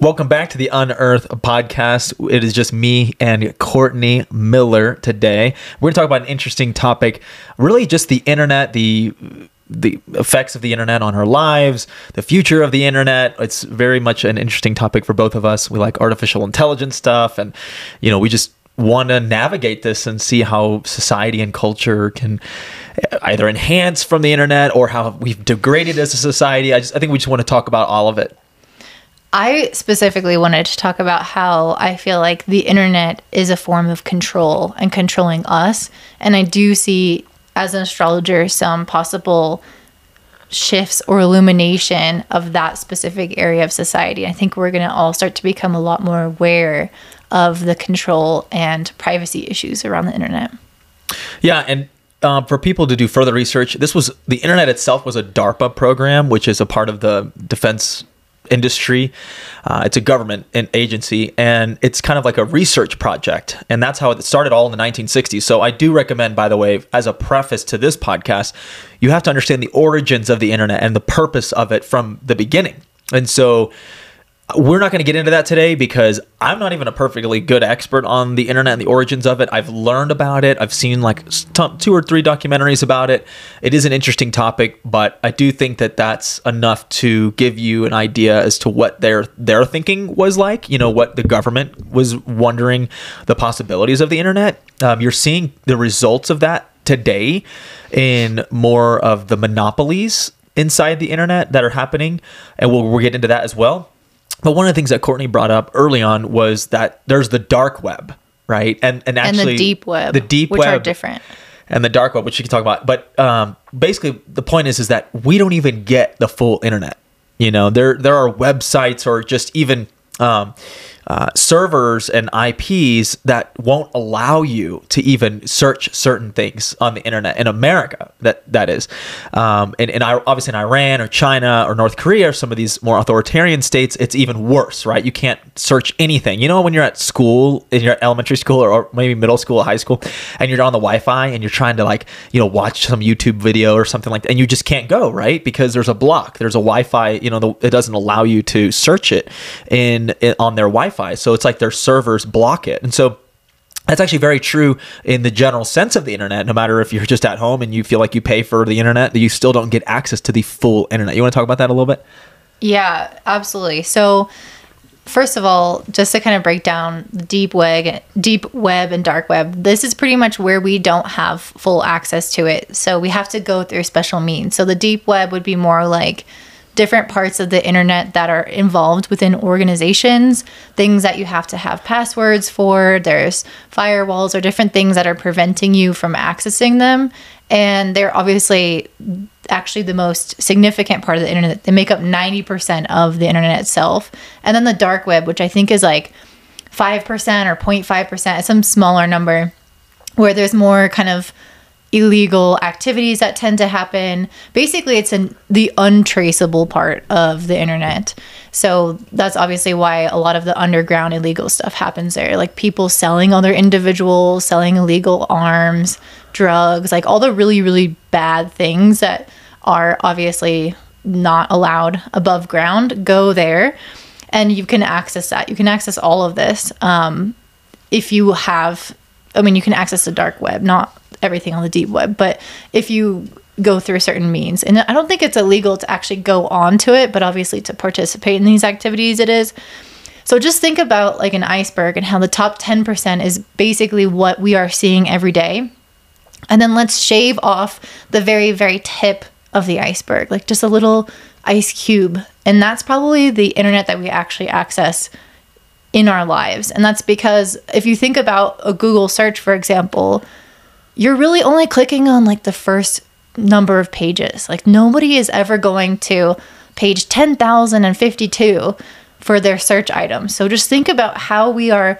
Welcome back to the Unearth podcast. It is just me and Courtney Miller today. We're going to talk about an interesting topic, really just the internet, the the effects of the internet on our lives, the future of the internet. It's very much an interesting topic for both of us. We like artificial intelligence stuff and you know, we just want to navigate this and see how society and culture can eh, either enhance from the internet or how we've degraded as a society. I just I think we just want to talk about all of it. I specifically wanted to talk about how I feel like the internet is a form of control and controlling us. And I do see, as an astrologer, some possible shifts or illumination of that specific area of society. I think we're going to all start to become a lot more aware of the control and privacy issues around the internet. Yeah. And um, for people to do further research, this was the internet itself was a DARPA program, which is a part of the Defense industry. Uh, it's a government agency, and it's kind of like a research project. And that's how it started all in the 1960s. So I do recommend, by the way, as a preface to this podcast, you have to understand the origins of the internet and the purpose of it from the beginning. And so we're not going to get into that today because I'm not even a perfectly good expert on the internet and the origins of it. I've learned about it. I've seen like two or three documentaries about it. It is an interesting topic, but I do think that that's enough to give you an idea as to what their their thinking was like. You know, what the government was wondering the possibilities of the internet. Um, you're seeing the results of that today in more of the monopolies inside the internet that are happening, and we'll, we'll get into that as well but one of the things that Courtney brought up early on was that there's the dark web, right? And and actually and the deep web, the deep which web, are different, and the dark web, which you can talk about. But um, basically, the point is is that we don't even get the full internet. You know, there there are websites or just even um, uh, servers and IPs that won't allow you to even search certain things on the internet in America. That that is, um, and, and obviously in Iran or China or North Korea or some of these more authoritarian states, it's even worse, right? You can't search anything. You know, when you're at school, in your elementary school or, or maybe middle school or high school, and you're on the Wi-Fi and you're trying to like you know watch some YouTube video or something like that, and you just can't go right because there's a block, there's a Wi-Fi. You know, the, it doesn't allow you to search it in, in on their Wi-Fi Wi-Fi. So it's like their servers block it. And so that's actually very true in the general sense of the internet. No matter if you're just at home and you feel like you pay for the internet, you still don't get access to the full internet. You want to talk about that a little bit? Yeah, absolutely. So, first of all, just to kind of break down the deep web, deep web and dark web, this is pretty much where we don't have full access to it. So we have to go through special means. So the deep web would be more like different parts of the internet that are involved within organizations, things that you have to have passwords for. There's firewalls or different things that are preventing you from accessing them. And they're obviously actually the most significant part of the internet. They make up 90% of the internet itself. And then the dark web, which I think is like 5% or 0.5%, some smaller number where there's more kind of illegal activities that tend to happen. Basically, it's in the untraceable part of the internet. So that's obviously why a lot of the underground illegal stuff happens there. Like people selling other individuals, selling illegal arms, drugs, like all the really, really bad things that are obviously not allowed above ground go there. And you can access that. You can access all of this um, if you have, I mean, you can access the dark web, not everything on the deep web. But if you go through certain means, and I don't think it's illegal to actually go on to it, but obviously to participate in these activities, it is. So just think about like an iceberg and how the top 10% is basically what we are seeing every day. And then let's shave off the very, very tip of the iceberg, like just a little ice cube. And that's probably the internet that we actually access in our lives. And that's because if you think about a Google search, for example, you're really only clicking on like the first number of pages. Like nobody is ever going to page 10,052 for their search item. So just think about how we are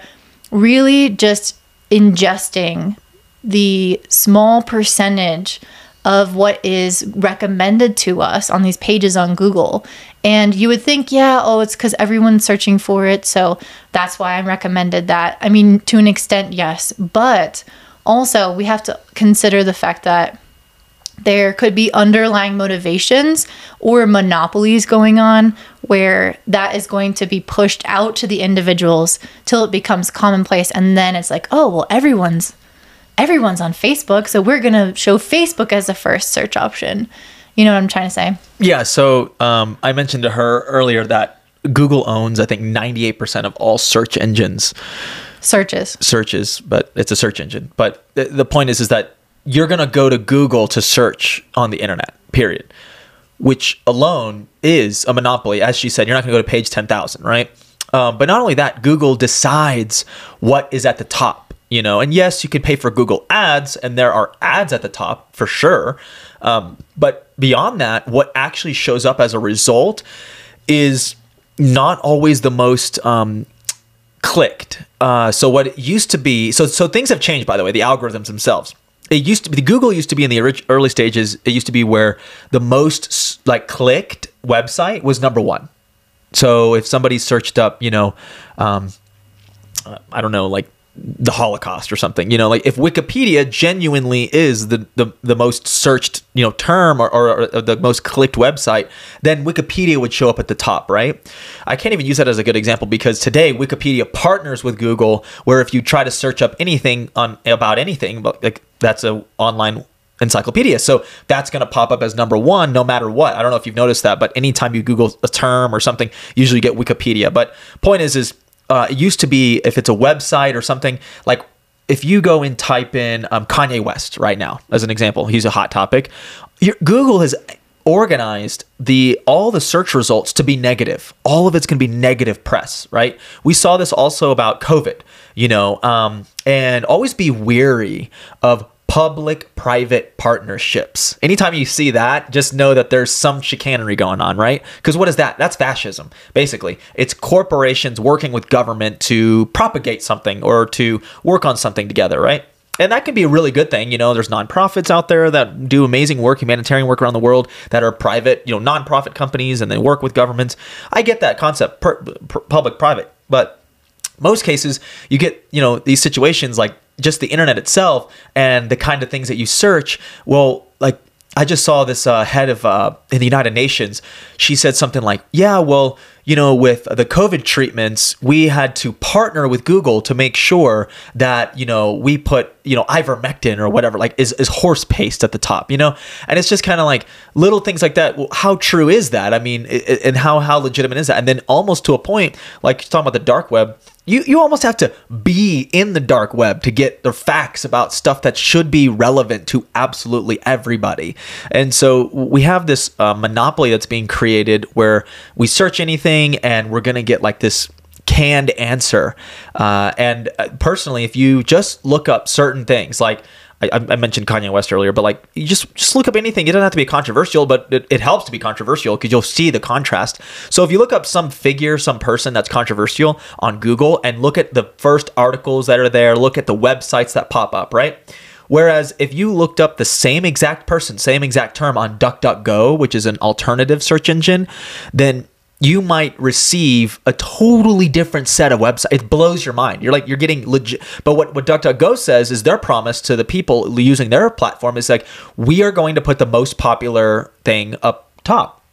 really just ingesting the small percentage of what is recommended to us on these pages on Google. And you would think, yeah, oh, it's because everyone's searching for it. So that's why I'm recommended that. I mean, to an extent, yes. But also we have to consider the fact that there could be underlying motivations or monopolies going on where that is going to be pushed out to the individuals till it becomes commonplace. And then it's like oh well everyone's everyone's on facebook so we're going to show facebook as the first search option. You know what i'm trying to say? Yeah. So um, I mentioned to her earlier that Google owns, I think, 98% of all search engines searches searches, but it's a search engine. But the, the point is, is that you're going to go to Google to search on the internet, period, which alone is a monopoly. As she said, you're not going to go to page 10,000, right? Um, but not only that, Google decides what is at the top, you know, and yes, you can pay for Google ads and there are ads at the top for sure. Um, but beyond that, what actually shows up as a result is not always the most um, clicked. Uh, so what used to be, so so things have changed. By the way, the algorithms themselves. It used to be Google used to be in the early stages. It used to be where the most like clicked website was number one. So if somebody searched up, you know, um, uh, I don't know, like the Holocaust or something, you know, like if Wikipedia genuinely is the the, the most searched, you know, term or, or, or the most clicked website, then Wikipedia would show up at the top, right? I can't even use that as a good example because today Wikipedia partners with Google, where if you try to search up anything on about anything, but like that's a online encyclopedia. So that's going to pop up as number one no matter what. I don't know if you've noticed that, but anytime you Google a term or something, usually you get Wikipedia. But point is, is uh, it used to be if it's a website or something like if you go and type in um, Kanye West right now as an example, he's a hot topic. Your, Google has organized the all the search results to be negative. All of it's going to be negative press, right? We saw this also about COVID, you know, um, and always be weary of public private partnerships. Anytime you see that, just know that there's some chicanery going on, right? Because what is that? That's fascism, basically. It's corporations working with government to propagate something or to work on something together, right? And that can be a really good thing. You know, there's nonprofits out there that do amazing work, humanitarian work around the world that are private, you know, nonprofit companies and they work with governments. I get that concept, per, per, public private. But most cases, you get, you know, these situations like just the internet itself and the kind of things that you search. Well, like I just saw this uh, head of uh, in the United Nations. She said something like, "Yeah, well, you know, with the COVID treatments, we had to partner with Google to make sure that you know we put you know ivermectin or whatever like is, is horse paste at the top, you know." And it's just kind of like little things like that. Well, how true is that? I mean, it, and how how legitimate is that? And then almost to a point, like you're talking about the dark web, you you almost have to be in the dark web to get the facts about stuff that should be relevant to absolutely everybody. And so we have this uh, monopoly that's being created where we search anything and we're going to get like this canned answer. Uh, and uh, personally, if you just look up certain things like I, I mentioned Kanye West earlier, but like you just just look up anything. It doesn't have to be controversial, but it, it helps to be controversial because you'll see the contrast. So if you look up some figure, some person that's controversial on Google, and look at the first articles that are there, look at the websites that pop up, right? Whereas if you looked up the same exact person, same exact term on DuckDuckGo, which is an alternative search engine, then you might receive a totally different set of websites. It blows your mind. You're like, you're getting legit. But what, what DuckDuckGo says is their promise to the people using their platform is like, we are going to put the most popular thing up top.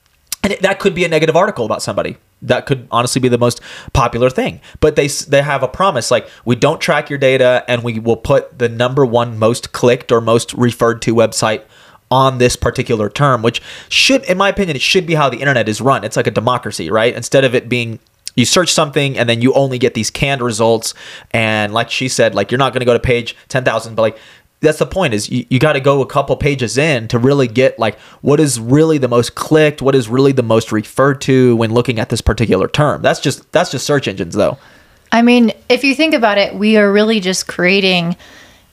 And that could be a negative article about somebody. That could honestly be the most popular thing. But they they have a promise like we don't track your data and we will put the number one most clicked or most referred to website on this particular term, which should, in my opinion, it should be how the internet is run. It's like a democracy, right? Instead of it being you search something and then you only get these canned results, and like she said, like you're not going to go to page ten thousand, but like that's the point is you, you got to go a couple pages in to really get like what is really the most clicked what is really the most referred to when looking at this particular term that's just that's just search engines though I mean, if you think about it, we are really just creating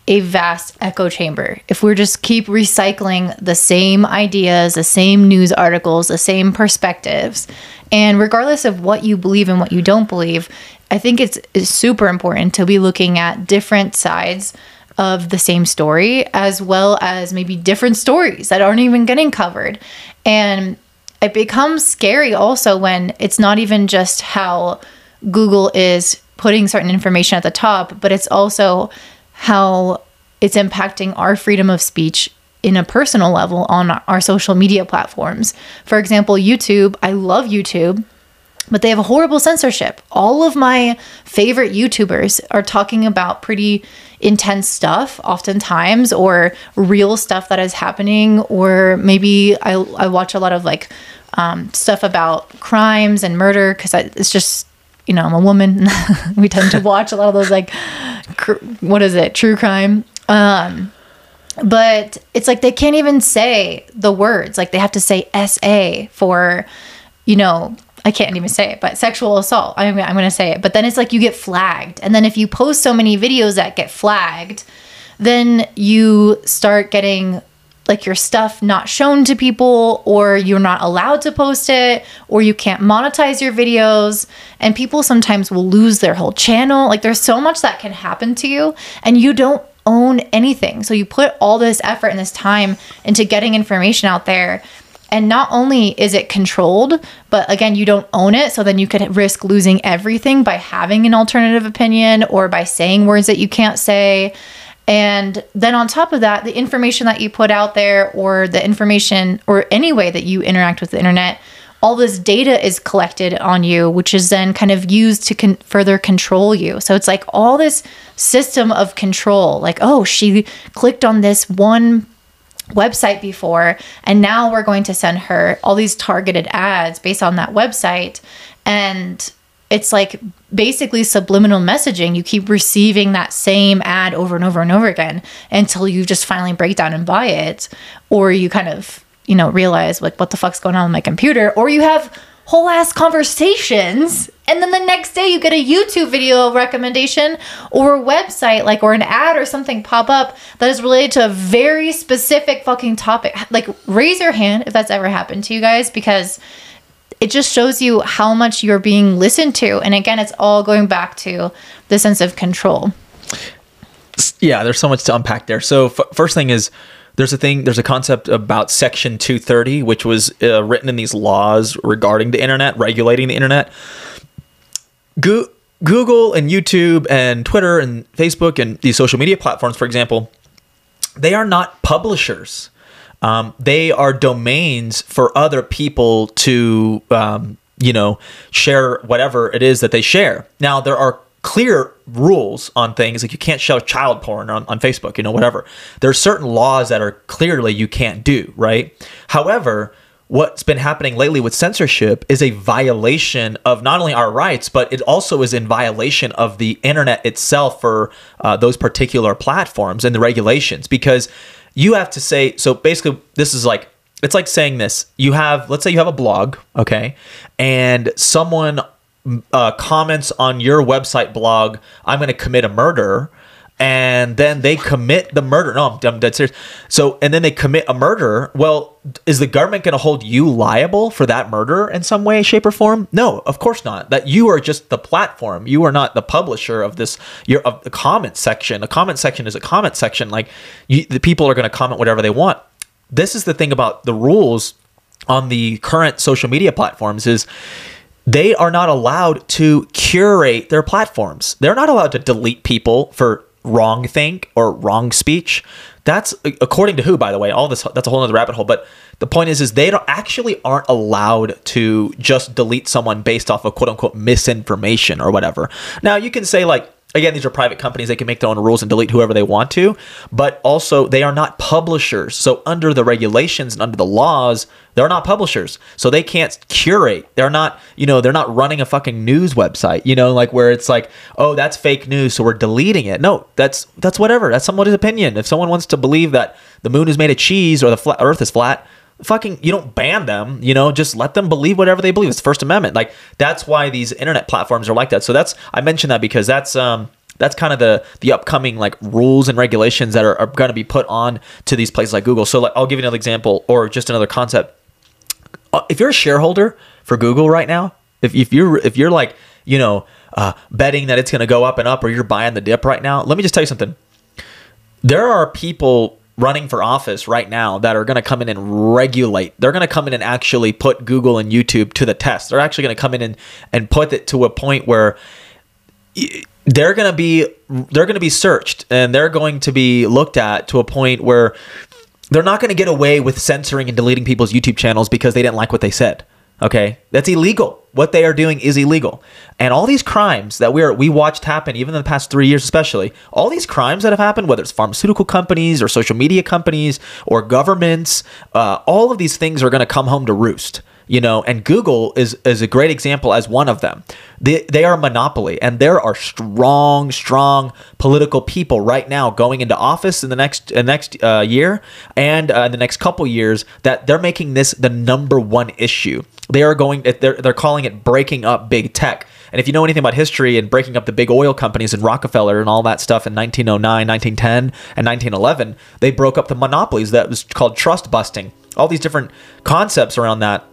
a vast echo chamber. If we're just keep recycling the same ideas, the same news articles, the same perspectives, and regardless of what you believe and what you don't believe, I think it's, it's super important to be looking at different sides of the same story as well as maybe different stories that aren't even getting covered. And it becomes scary also when it's not even just how Google is putting certain information at the top, but it's also how it's impacting our freedom of speech in a personal level on our social media platforms. For example, YouTube, I love YouTube but they have a horrible censorship. All of my favorite YouTubers are talking about pretty intense stuff, oftentimes, or real stuff that is happening, or maybe I, I watch a lot of like um, stuff about crimes and murder because it's just, you know, I'm a woman. we tend to watch a lot of those like, cr- what is it, true crime. Um, but it's like they can't even say the words, like they have to say SA for, you know, I can't even say it, but sexual assault. I'm, I'm going to say it. But then it's like you get flagged. And then if you post so many videos that get flagged, then you start getting like your stuff not shown to people or you're not allowed to post it or you can't monetize your videos and people sometimes will lose their whole channel like there's so much that can happen to you and you don't own anything so you put all this effort and this time into getting information out there and not only is it controlled, but again, you don't own it. So then you could risk losing everything by having an alternative opinion or by saying words that you can't say. And then on top of that, the information that you put out there or the information or any way that you interact with the internet, all this data is collected on you, which is then kind of used to con- further control you. So it's like all this system of control like, oh, she clicked on this one website before and now we're going to send her all these targeted ads based on that website and it's like basically subliminal messaging you keep receiving that same ad over and over and over again until you just finally break down and buy it or you kind of you know realize like what the fuck's going on with my computer or you have whole ass conversations and then the next day you get a YouTube video recommendation or a website like or an ad or something pop up that is related to a very specific fucking topic. Like raise your hand if that's ever happened to you guys because it just shows you how much you're being listened to and again it's all going back to the sense of control. Yeah, there's so much to unpack there. So f- first thing is there's a thing there's a concept about section 230 which was uh, written in these laws regarding the internet regulating the internet Go- google and youtube and twitter and facebook and these social media platforms for example they are not publishers um, they are domains for other people to um, you know share whatever it is that they share. Now there are clear rules on things like you can't show child porn on, on facebook you know whatever. There are certain laws that are clearly you can't do right? However what's been happening lately with censorship is a violation of not only our rights but it also is in violation of the internet itself for uh, those particular platforms and the regulations because you have to say so basically this is like it's like saying this you have let's say you have a blog okay and someone uh, comments on your website blog, I'm going to commit a murder. And then they commit the murder. No, I'm, I'm dead serious. So, and then they commit a murder. Well, is the government going to hold you liable for that murder in some way, shape, or form? No, of course not. That you are just the platform. You are not the publisher of this. You're of the comment section. A comment section is a comment section. Like you, the people are going to comment whatever they want. This is the thing about the rules on the current social media platforms is they are not allowed to curate their platforms. They're not allowed to delete people for wrong think or wrong speech. That's according to who, by the way. All this that's a whole other rabbit hole. But the point is, is they don't actually aren't allowed to just delete someone based off of quote unquote misinformation or whatever. Now you can say like again, these are private companies. They can make their own rules and delete whoever they want to, but also they are not publishers. So, under the regulations and under the laws, they're not publishers. So, they can't curate. They're not, you know, they're not running a fucking news website, you know, like where it's like, oh, that's fake news. So, we're deleting it. No, that's, that's whatever. That's somebody's opinion. If someone wants to believe that the moon is made of cheese or the flat, earth is flat, fucking you don't ban them you know just let them believe whatever they believe. It's the first amendment. Like that's why these internet platforms are like that. So that's i mentioned that because that's um that's kind of the the upcoming like rules and regulations that are, are going to be put on to these places like google. So like i'll give you another example or just another concept. Uh, if you're a shareholder for google right now if, if you're if you're like you know uh, betting that it's going to go up and up or you're buying the dip right now let me just tell you something. There are people running for office right now that are going to come in and regulate. They're going to come in and actually put Google and YouTube to the test. They're actually going to come in and, and put it to a point where they're going to be they're going to be searched and they're going to be looked at to a point where they're not going to get away with censoring and deleting people's YouTube channels because they didn't like what they said. Okay, that's illegal. What they are doing is illegal, and all these crimes that we're we watched happen, even in the past three years, especially all these crimes that have happened, whether it's pharmaceutical companies or social media companies or governments, uh, all of these things are going to come home to roost you know and google is is a great example as one of them. They, they are a monopoly and there are strong strong political people right now going into office in the next uh, next uh, year and uh, the next couple years that they're making this the number one issue. They are going they're, they're calling it breaking up big tech. And if you know anything about history and breaking up the big oil companies and Rockefeller and all that stuff in 1909, 1910, and 1911, they broke up the monopolies that was called trust busting. All these different concepts around that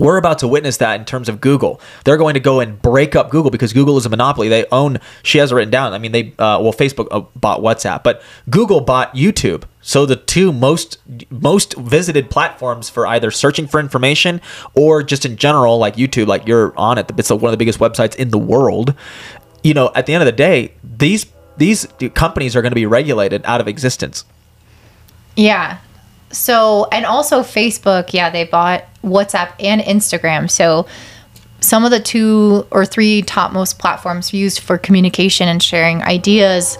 we're about to witness that in terms of Google. They're going to go and break up Google because Google is a monopoly. They own. She has it written down. I mean, they uh, well, Facebook uh, bought WhatsApp, but Google bought YouTube. So the two most most visited platforms for either searching for information or just in general, like YouTube, like you're on it. It's one of the biggest websites in the world. You know, at the end of the day, these these companies are going to be regulated out of existence. Yeah, so, and also Facebook, yeah, they bought WhatsApp and Instagram. So, some of the two or three top most platforms used for communication and sharing ideas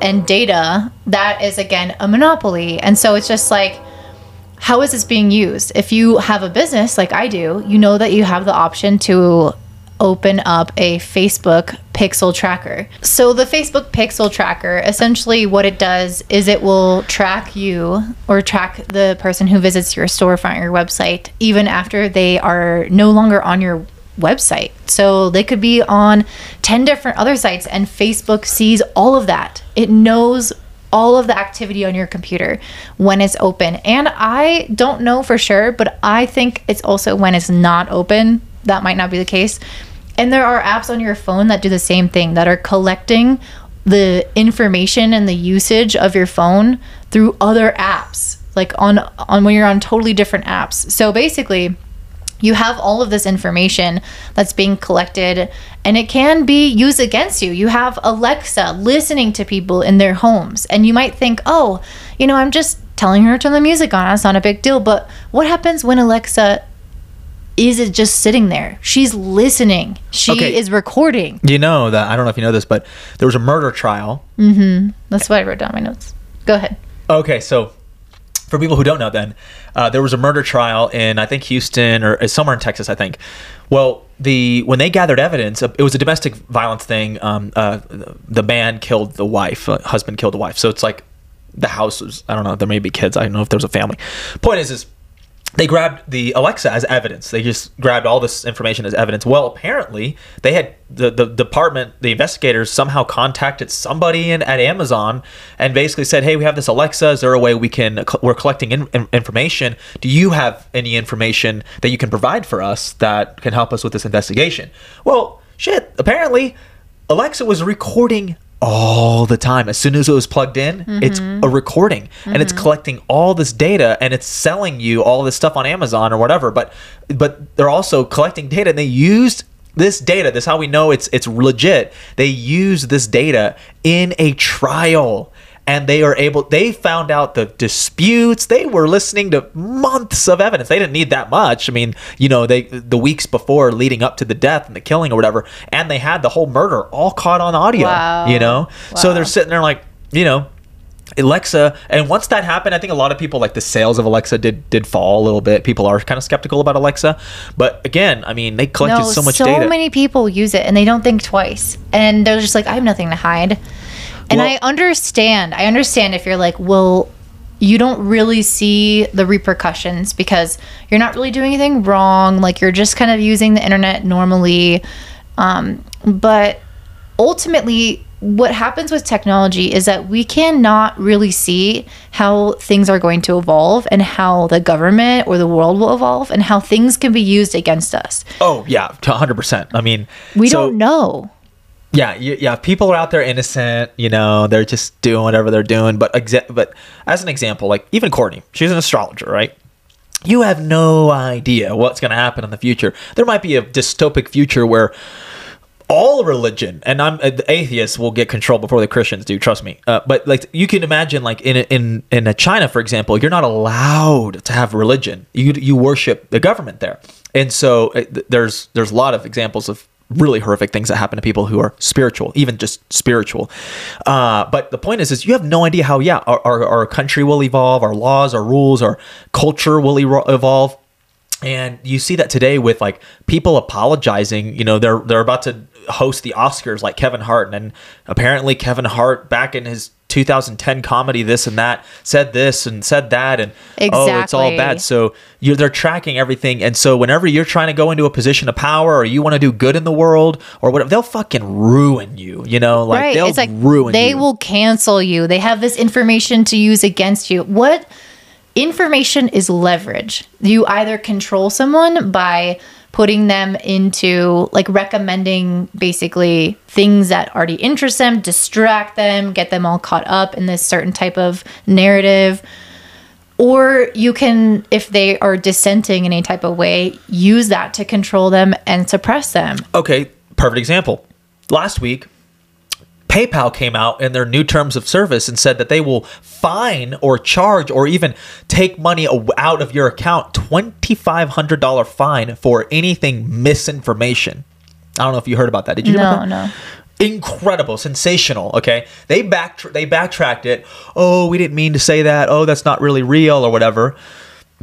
and data, that is again a monopoly. And so it's just like, how is this being used? If you have a business like I do, you know that you have the option to open up a Facebook pixel tracker. So, the Facebook pixel tracker essentially what it does is it will track you or track the person who visits your storefront or your website even after they are no longer on your website. So, they could be on 10 different other sites, and Facebook sees all of that. It knows all of the activity on your computer when it's open. And I don't know for sure, but I think it's also when it's not open. That might not be the case and there are apps on your phone that do the same thing that are collecting the information and the usage of your phone through other apps like on on when you're on totally different apps. So basically you have all of this information that's being collected and it can be used against you. You have alexa listening to people in their homes and you might think oh you know i'm just telling her to turn the music on. It's not a big deal. But what happens when alexa is it just sitting there. She's listening. She okay. is recording. You know that I don't know if you know this, but there was a murder trial. Mm-hmm. That's why I wrote down my notes. Go ahead. Okay, so for people who don't know, then uh, there was a murder trial in I think Houston or uh, somewhere in Texas, I think. Well, the when they gathered evidence, uh, it was a domestic violence thing. Um, uh, the man killed the wife, uh, husband killed the wife. So it's like the house was. I don't know. There may be kids. I don't know if there was a family. Point is, is they grabbed the Alexa as evidence. They just grabbed all this information as evidence. Well, apparently, they had the, the department, the investigators somehow contacted somebody in, at Amazon and basically said, "Hey, we have this Alexa. Is there a way we can? We're collecting in, in, information. Do you have any information that you can provide for us that can help us with this investigation?" Well, shit. Apparently, Alexa was recording all the time. As soon as it was plugged in, mm-hmm. it's a recording mm-hmm. and it's mm-hmm. collecting all this data and it's selling you all this stuff on Amazon or whatever. But but they're also collecting data and they used this data. This is how we know it's it's legit. They use this data in a trial and they are able they found out the disputes they were listening to months of evidence they didn't need that much i mean you know they the weeks before leading up to the death and the killing or whatever and they had the whole murder all caught on audio wow. you know wow. so they're sitting there like you know Alexa, and once that happened, I think a lot of people like the sales of Alexa did did fall a little bit. People are kind of skeptical about Alexa, but again, I mean, they collected no, so much so data. So many people use it and they don't think twice, and they're just like, I have nothing to hide. And well, I understand. I understand if you're like, well, you don't really see the repercussions because you're not really doing anything wrong. Like you're just kind of using the internet normally. Um, but ultimately, what happens with technology is that we cannot really see how things are going to evolve and how the government or the world will evolve and how things can be used against us. Oh, yeah, 100%. I mean, we so, don't know yeah, yeah, people are out there innocent, you know, they're just doing whatever they're doing. But exa- but as an example, like even Courtney, she's an astrologer, right? You have no idea what's going to happen in the future. There might be a dystopic future where all religion and i'm uh, the atheists will get control before the christians do trust me uh, but like you can imagine like in in in china for example you're not allowed to have religion you you worship the government there and so uh, th- there's there's a lot of examples of really horrific things that happen to people who are spiritual even just spiritual. Uh, but the point is is you have no idea how yeah our, our, our country will evolve our laws our rules our culture will evolve. And you see that today with like people apologizing you know they're they're about to host the oscars like kevin hart. And apparently kevin hart back in his 2010 comedy this and that said this and said that and oh it's all bad so you're they're tracking everything and so whenever you're trying to go into a position of power or you want to do good in the world or whatever they'll fucking ruin you you know like right. they'll It's like ruin they you. will cancel you. They have this information to use against you. What information is leverage? You either control someone by putting them into like recommending basically things that already interest them, distract them, get them all caught up in this certain type of narrative. Or you can, if they are dissenting in any type of way, use that to control them and suppress them. Okay, perfect example. Last week, PayPal came out in their new terms of service and said that they will fine or charge or even take money out of your account $2,500 fine for anything misinformation. I don't know if you heard about that. Did you? No, no. incredible sensational okay they back they backtracked it oh we didn't mean to say that oh that's not really real or whatever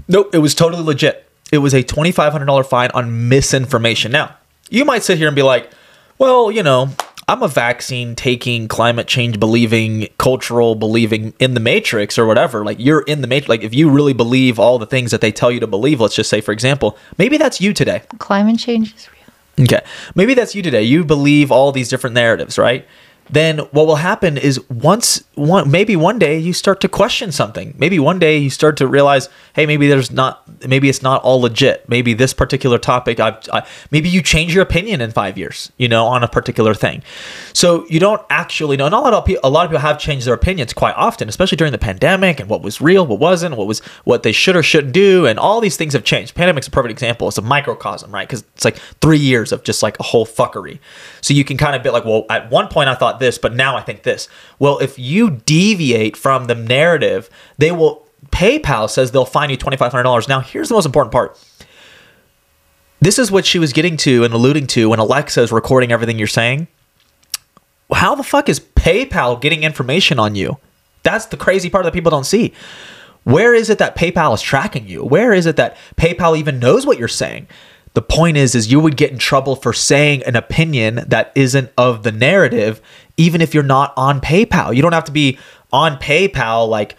nope it was totally legit it was a $2500 fine on misinformation now you might sit here and be like well you know i'm a vaccine taking climate change believing cultural believing in the matrix or whatever like you're in the matrix like if you really believe all the things that they tell you to believe let's just say for example maybe that's you today Climate change is real. Okay. Maybe that's you today. You believe all these different narratives, right? Then what will happen is once one maybe one day you start to question something. Maybe one day you start to realize, hey, maybe there's not maybe it's not all legit. Maybe this particular topic I, I maybe you change your opinion in 5 years, you know, on a particular thing. So you don't actually know. And a lot of people, a lot of people have changed their opinions quite often, especially during the pandemic and what was real, what wasn't, what was what they should or shouldn't do, and all these things have changed. Pandemic's a perfect example. It's a microcosm, right? Because it's like three years of just like a whole fuckery. So you can kind of be like, well, at one point I thought this, but now I think this. Well, if you deviate from the narrative, they will. PayPal says they'll fine you twenty five hundred dollars. Now, here's the most important part. This is what she was getting to and alluding to when Alexa is recording everything you're saying how the fuck is PayPal getting information on you? That's the crazy part that people don't see. Where is it that PayPal is tracking you? Where is it that PayPal even knows what you're saying? The point is is you would get in trouble for saying an opinion that isn't of the narrative even if you're not on PayPal. You don't have to be on PayPal like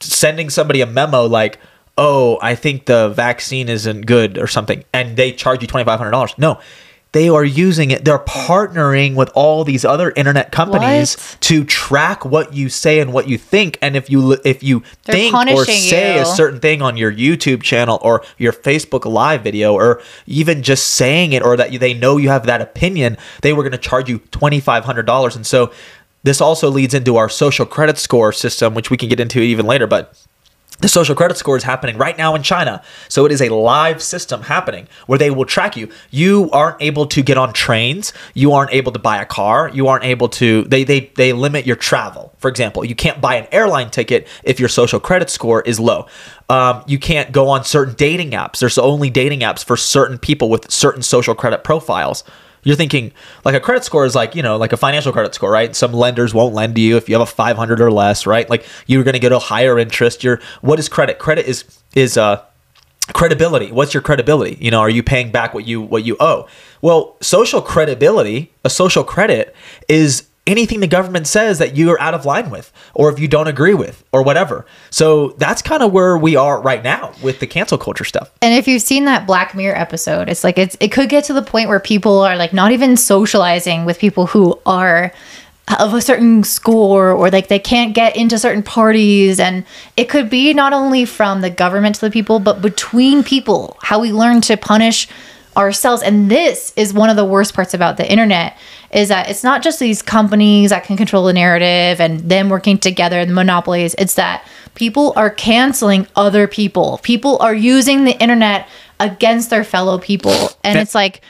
sending somebody a memo like oh, I think the vaccine isn't good or something, and they charge you twenty five hundred dollars. No, they are using it. They're partnering with all these other internet companies What? to track what you say and what you think. And if you if you They're think or say you. a certain thing on your YouTube channel or your Facebook live video, or even just saying it, or that they know you have that opinion, they were going to charge you twenty five hundred dollars. And so this also leads into our social credit score system, which we can get into even later, but the social credit score is happening right now in China. So it is a live system happening where they will track you. You aren't able to get on trains. You aren't able to buy a car. You aren't able to they they they limit your travel. For example, you can't buy an airline ticket if your social credit score is low. Um, you can't go on certain dating apps. There's only dating apps for certain people with certain social credit profiles. You're thinking like a credit score is like, you know, like a financial credit score, right? Some lenders won't lend to you if you have a 500 or less, right? Like you're going to get a higher interest. Your what is credit? Credit is is uh credibility. What's your credibility? You know, are you paying back what you what you owe? Well, social credibility, a social credit is anything the government says that you are out of line with or if you don't agree with or whatever. So that's kind of where we are right now with the cancel culture stuff. And if you've seen that Black Mirror episode, it's like it's it could get to the point where people are like not even socializing with people who are of a certain score or like they can't get into certain parties and it could be not only from the government to the people but between people how we learn to punish ourselves and this is one of the worst parts about the internet is that it's not just these companies that can control the narrative and them working together the monopolies. It's that people are canceling other people. People are using the internet against their fellow people. And it's like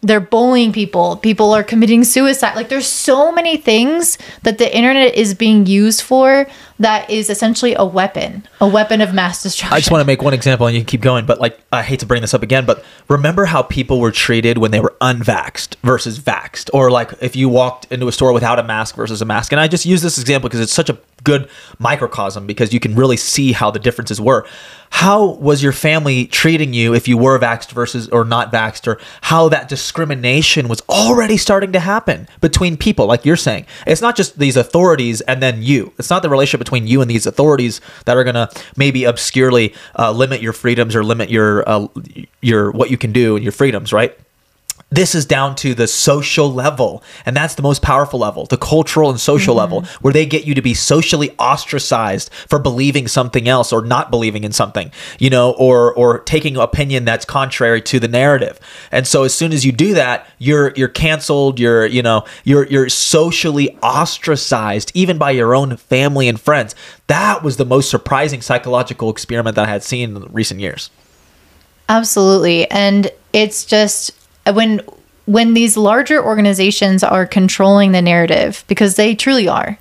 they're bullying people. People are committing suicide. Like there's so many things that the internet is being used for that is essentially a weapon a weapon of mass destruction I just want to make one example and you can keep going, but like I hate to bring this up again, but remember how people were treated when they were unvaxxed versus vaxxed, or like if you walked into a store without a mask versus a mask. And I just use this example because it's such a good microcosm because you can really see how the differences were. How was your family treating you if you were vaxxed versus or not vaxxed, or how that discrimination was already starting to happen between people, like you're saying? It's not just these authorities and then you. It's not the relationship between you and these authorities that are gonna maybe obscurely uh, limit your freedoms or limit your uh, your what you can do and your freedoms, right? This is down to the social level, and that's the most powerful level, the cultural and social mm-hmm. level, where they get you to be socially ostracized for believing something else or not believing in something, you know, or or taking an opinion that's contrary to the narrative. And so as soon as you do that, you're you're canceled, you're, you know, you're you're socially ostracized even by your own family and friends. That was the most surprising psychological experiment that I had seen in recent years. Absolutely. And it's just Uh, when when these larger organizations are controlling the narrative because they truly are.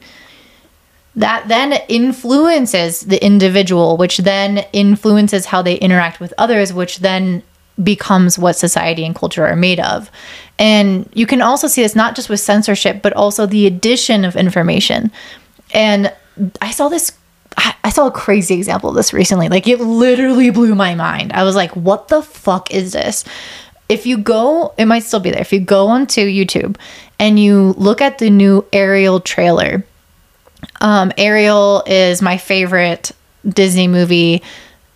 That then influences the individual, which then influences how they interact with others, which then becomes what society and culture are made of. And you can also see this not just with censorship, but also the addition of information. And I saw this I I saw a crazy example of this recently. Like it literally blew my mind. I was like, what the fuck is this? If you go, it might still be there. If you go onto YouTube and you look at the new Ariel trailer, um, Ariel is my favorite Disney movie.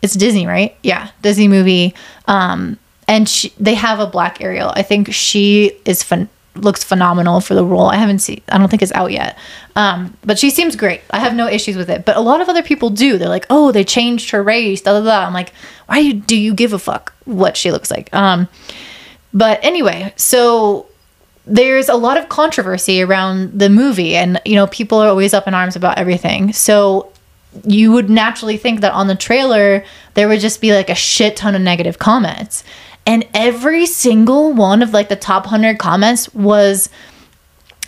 It's Disney, right? Yeah, Disney movie. Um, and she, they have a black Ariel. I think she is fun, looks phenomenal for the role. I haven't seen. I don't think it's out yet. Um, but she seems great. I have no issues with it. But a lot of other people do. They're like, oh, they changed her race. Da da da. I'm like, why do you, do you give a fuck what she looks like? Um, but anyway, so there's a lot of controversy around the movie and you know people are always up in arms about everything so you would naturally think that on the trailer there would just be like a shit ton of negative comments and every single one of like the top 100 comments was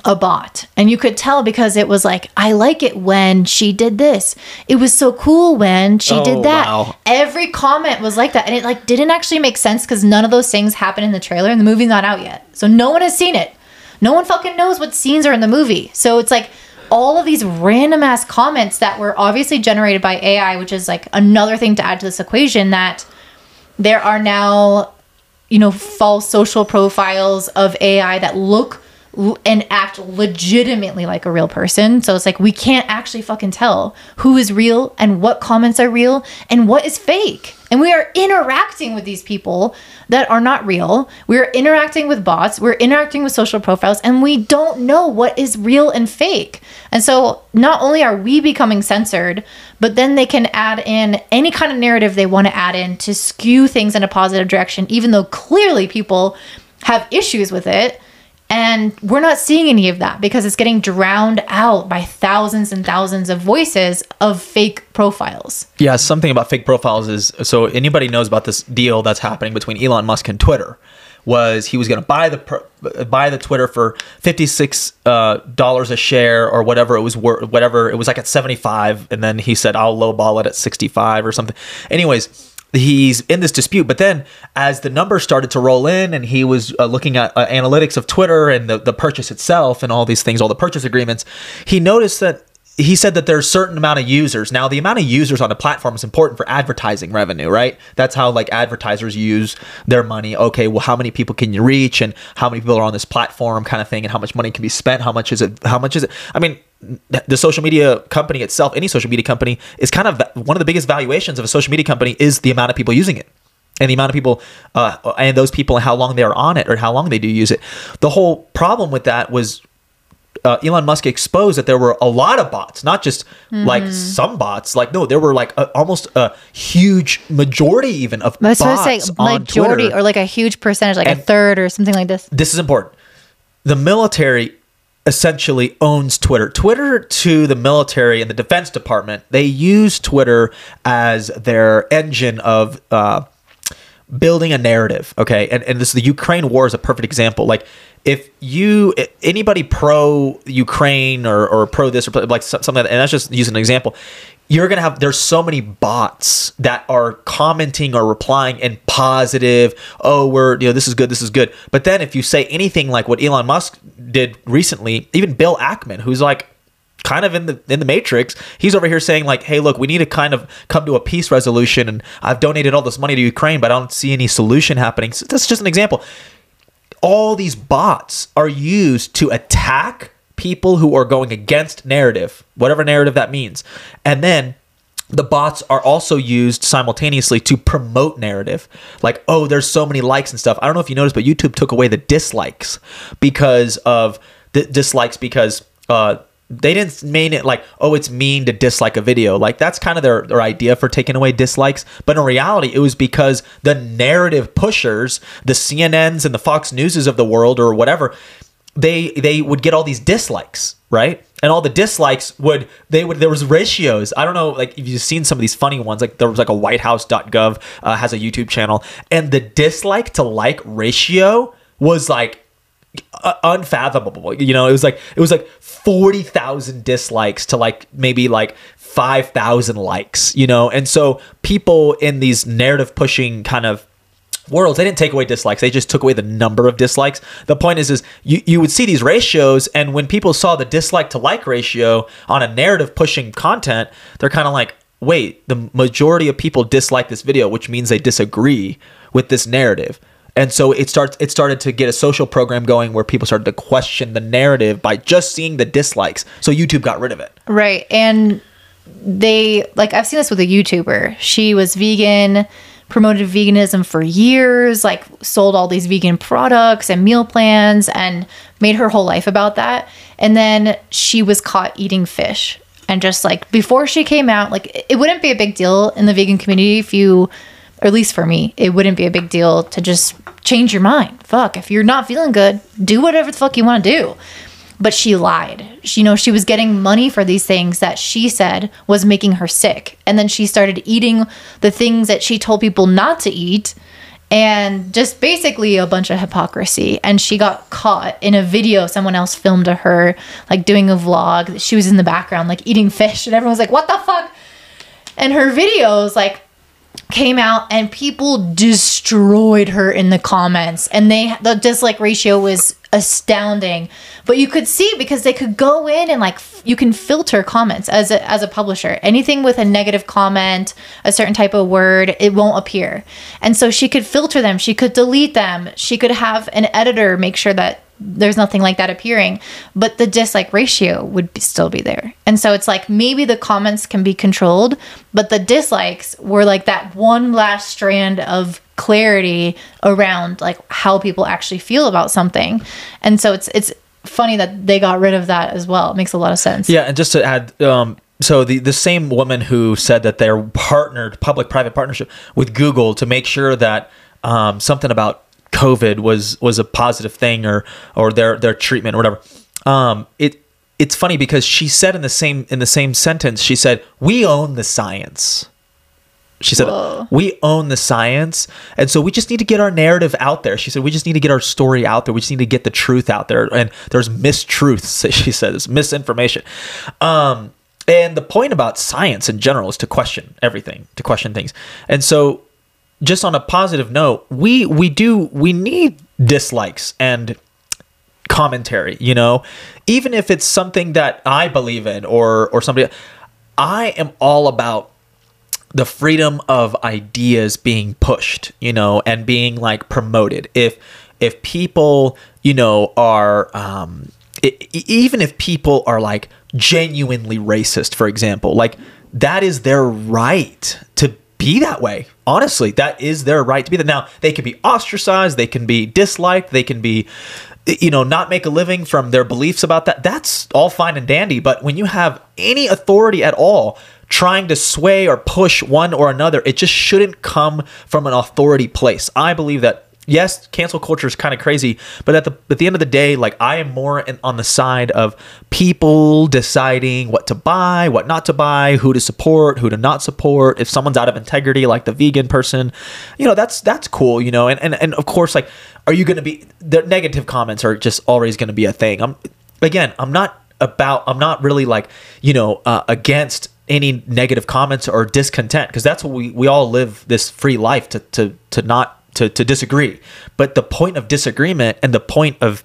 a bot. And you could tell because it was like i like it when she did this. It was so cool when she Oh, did that. wow. every comment was like that. And it like didn't actually make sense because none of those things happen in the trailer and the movie's not out yet. So no one has seen it. No one fucking knows what scenes are in the movie. So it's like all of these random ass comments that were obviously generated by ai which is like another thing to add to this equation that there are now you know false social profiles of ai that look and act legitimately like a real person. So it's like we can't actually fucking tell who is real and what comments are real and what is fake. And we are interacting with these people that are not real. We're interacting with bots, we're interacting with social profiles, and we don't know what is real and fake. And so not only are we becoming censored, but then they can add in any kind of narrative they want to add in to skew things in a positive direction, even though clearly people have issues with it. And we're not seeing any of that because it's getting drowned out by thousands and thousands of voices of fake profiles. Yeah, something about fake profiles is so anybody knows about this deal that's happening between Elon Musk and Twitter was he was going to buy the buy the Twitter for fifty six uh, dollars a share or whatever it was worth whatever it was like at seventy five and then he said I'll lowball it at sixty five or something. Anyways. He's in this dispute, but then as the numbers started to roll in, and he was uh, looking at uh, analytics of Twitter and the, the purchase itself, and all these things, all the purchase agreements, he noticed that he said that there's a certain amount of users. Now, the amount of users on a platform is important for advertising revenue, right? That's how like advertisers use their money. Okay, well, how many people can you reach, and how many people are on this platform, kind of thing, and how much money can be spent? How much is it? How much is it? I mean, the social media company itself, any social media company, is kind of one of the biggest valuations of a social media company is the amount of people using it and the amount of people uh, and those people and how long they are on it or how long they do use it. The whole problem with that was uh, Elon Musk exposed that there were a lot of bots, not just like some bots. Like no, there were like a, almost a huge majority even of I was bots say on majority Twitter. or like a huge percentage, like a third or something like this. this is important. The military essentially owns Twitter. Twitter to the military and the Defense Department, they use Twitter as their engine of uh, building a narrative. Okay, and and this the Ukraine war is a perfect example. Like if you anybody pro Ukraine or or pro this or like something, like that, and that's just using an example. You're gonna have there's so many bots that are commenting or replying in positive. Oh, we're you know this is good, this is good. But then if you say anything like what Elon Musk did recently, even Bill Ackman, who's like kind of in the in the matrix he's over here saying like hey look we need to kind of come to a peace resolution and i've donated all this money to ukraine but i don't see any solution happening. So that's just an example. All these bots are used to attack people who are going against narrative whatever narrative that means. And then the bots are also used simultaneously to promote narrative. Like oh there's so many likes and stuff. I don't know if you noticed but youtube took away the dislikes because of the dislikes because uh they didn't mean it like oh it's mean to dislike a video. Like that's kind of their, their idea for taking away dislikes. But in reality it was because the narrative pushers the cnn's and the fox newses of the world or whatever they they would get all these dislikes right? And all the dislikes would they would there was ratios. I don't know like if you've seen some of these funny ones like there was like a whitehouse.gov uh, has a youtube channel. And the dislike to like ratio was like unfathomable. You know, it was like it was like forty thousand dislikes to like maybe like five thousand likes. You know, and so people in these narrative pushing kind of worlds they didn't take away dislikes they just took away the number of dislikes the point is is you, you would see these ratios and when people saw the dislike to like ratio on a narrative pushing content they're kind of like wait the majority of people dislike this video which means they disagree with this narrative and so it starts it started to get a social program going where people started to question the narrative by just seeing the dislikes. So youtube got rid of it. Right. And they like i've seen this with a youtuber. She was vegan promoted veganism for years like sold all these vegan products and meal plans and made her whole life about that. And then she was caught eating fish and just like before she came out like it wouldn't be a big deal in the vegan community if you or at least for me, it wouldn't be a big deal to just change your mind. Fuck, if you're not feeling good, do whatever the fuck you want to do. But she lied. She, you know, she was getting money for these things that she said was making her sick. And then she started eating the things that she told people not to eat and just basically a bunch of hypocrisy. And she got caught in a video someone else filmed of her, like doing a vlog. She was in the background, like eating fish, and everyone was like, What the fuck? And her videos, like, came out and people destroyed her in the comments. And they the dislike ratio was astounding. But you could see because they could go in and like f- you can filter comments as a, as a publisher. Anything with a negative comment a certain type of word it won't appear. And so she could filter them. She could delete them. She could have an editor make sure that there's nothing like that appearing but the dislike ratio would be, still be there. And so it's like maybe the comments can be controlled but the dislikes were like that one last strand of clarity around like how people actually feel about something. And so it's it's funny that they got rid of that as well. It makes a lot of sense. Yeah and just to add um so the the same woman who said that they're partnered public private partnership with google to make sure that um, something about COVID was was a positive thing or or their their treatment or whatever. Um, it it's funny because she said in the same in the same sentence she said we own the science. She said Whoa. we own the science, and so we just need to get our narrative out there. She said we just need to get our story out there. We just need to get the truth out there. And there's mistruths. She says misinformation. Um, and the point about science in general is to question everything, to question things. And so just on a positive note, we we do we need dislikes and commentary, you know, even if it's something that I believe in or or somebody I am all about the freedom of ideas being pushed, you know, and being like promoted. If if people, you know, are um it, even if people are like genuinely racist, for example, like that is their right to be that way. Honestly, that is their right to be that. Now, they can be ostracized, they can be disliked, they can be, you know, not make a living from their beliefs about that. That's all fine and dandy. But when you have any authority at all trying to sway or push one or another, it just shouldn't come from an authority place. I believe that yes, cancel culture is kind of crazy, but at the at the end of the day, like I am more in, on the side of people deciding what to buy, what not to buy, who to support, who to not support. If someone's out of integrity, like the vegan person, you know, that's that's cool, you know. And and, and of course, like, are you going to be the negative comments are just always going to be a thing. I'm again, I'm not about i'm not really like you know uh, against any negative comments or discontent because that's what we we all live this free life to to to not to to disagree but the point of disagreement and the point of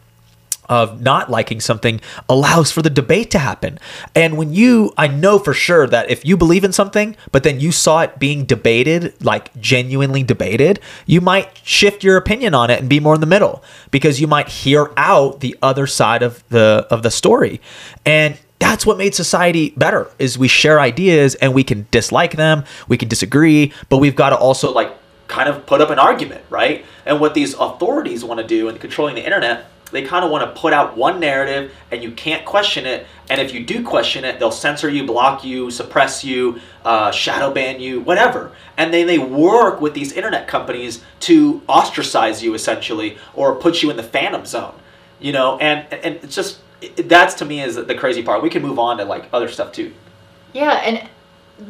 of not liking something allows for the debate to happen. And when you, I know for sure that if you believe in something, but then you saw it being debated, like genuinely debated, you might shift your opinion on it and be more in the middle because you might hear out the other side of the of the story. And that's what made society better is we share ideas and we can dislike them, we can disagree, but we've got to also like kind of put up an argument, right? And what these authorities want to do in controlling the internet they kind of want to put out one narrative and you can't question it. And if you do question it, they'll censor you, block you, suppress you, uh, shadow ban you, whatever. And then they work with these internet companies to ostracize you essentially or put you in the phantom zone, you know? And, and it's just, that's to me is the crazy part. We can move on to like other stuff too. Yeah. And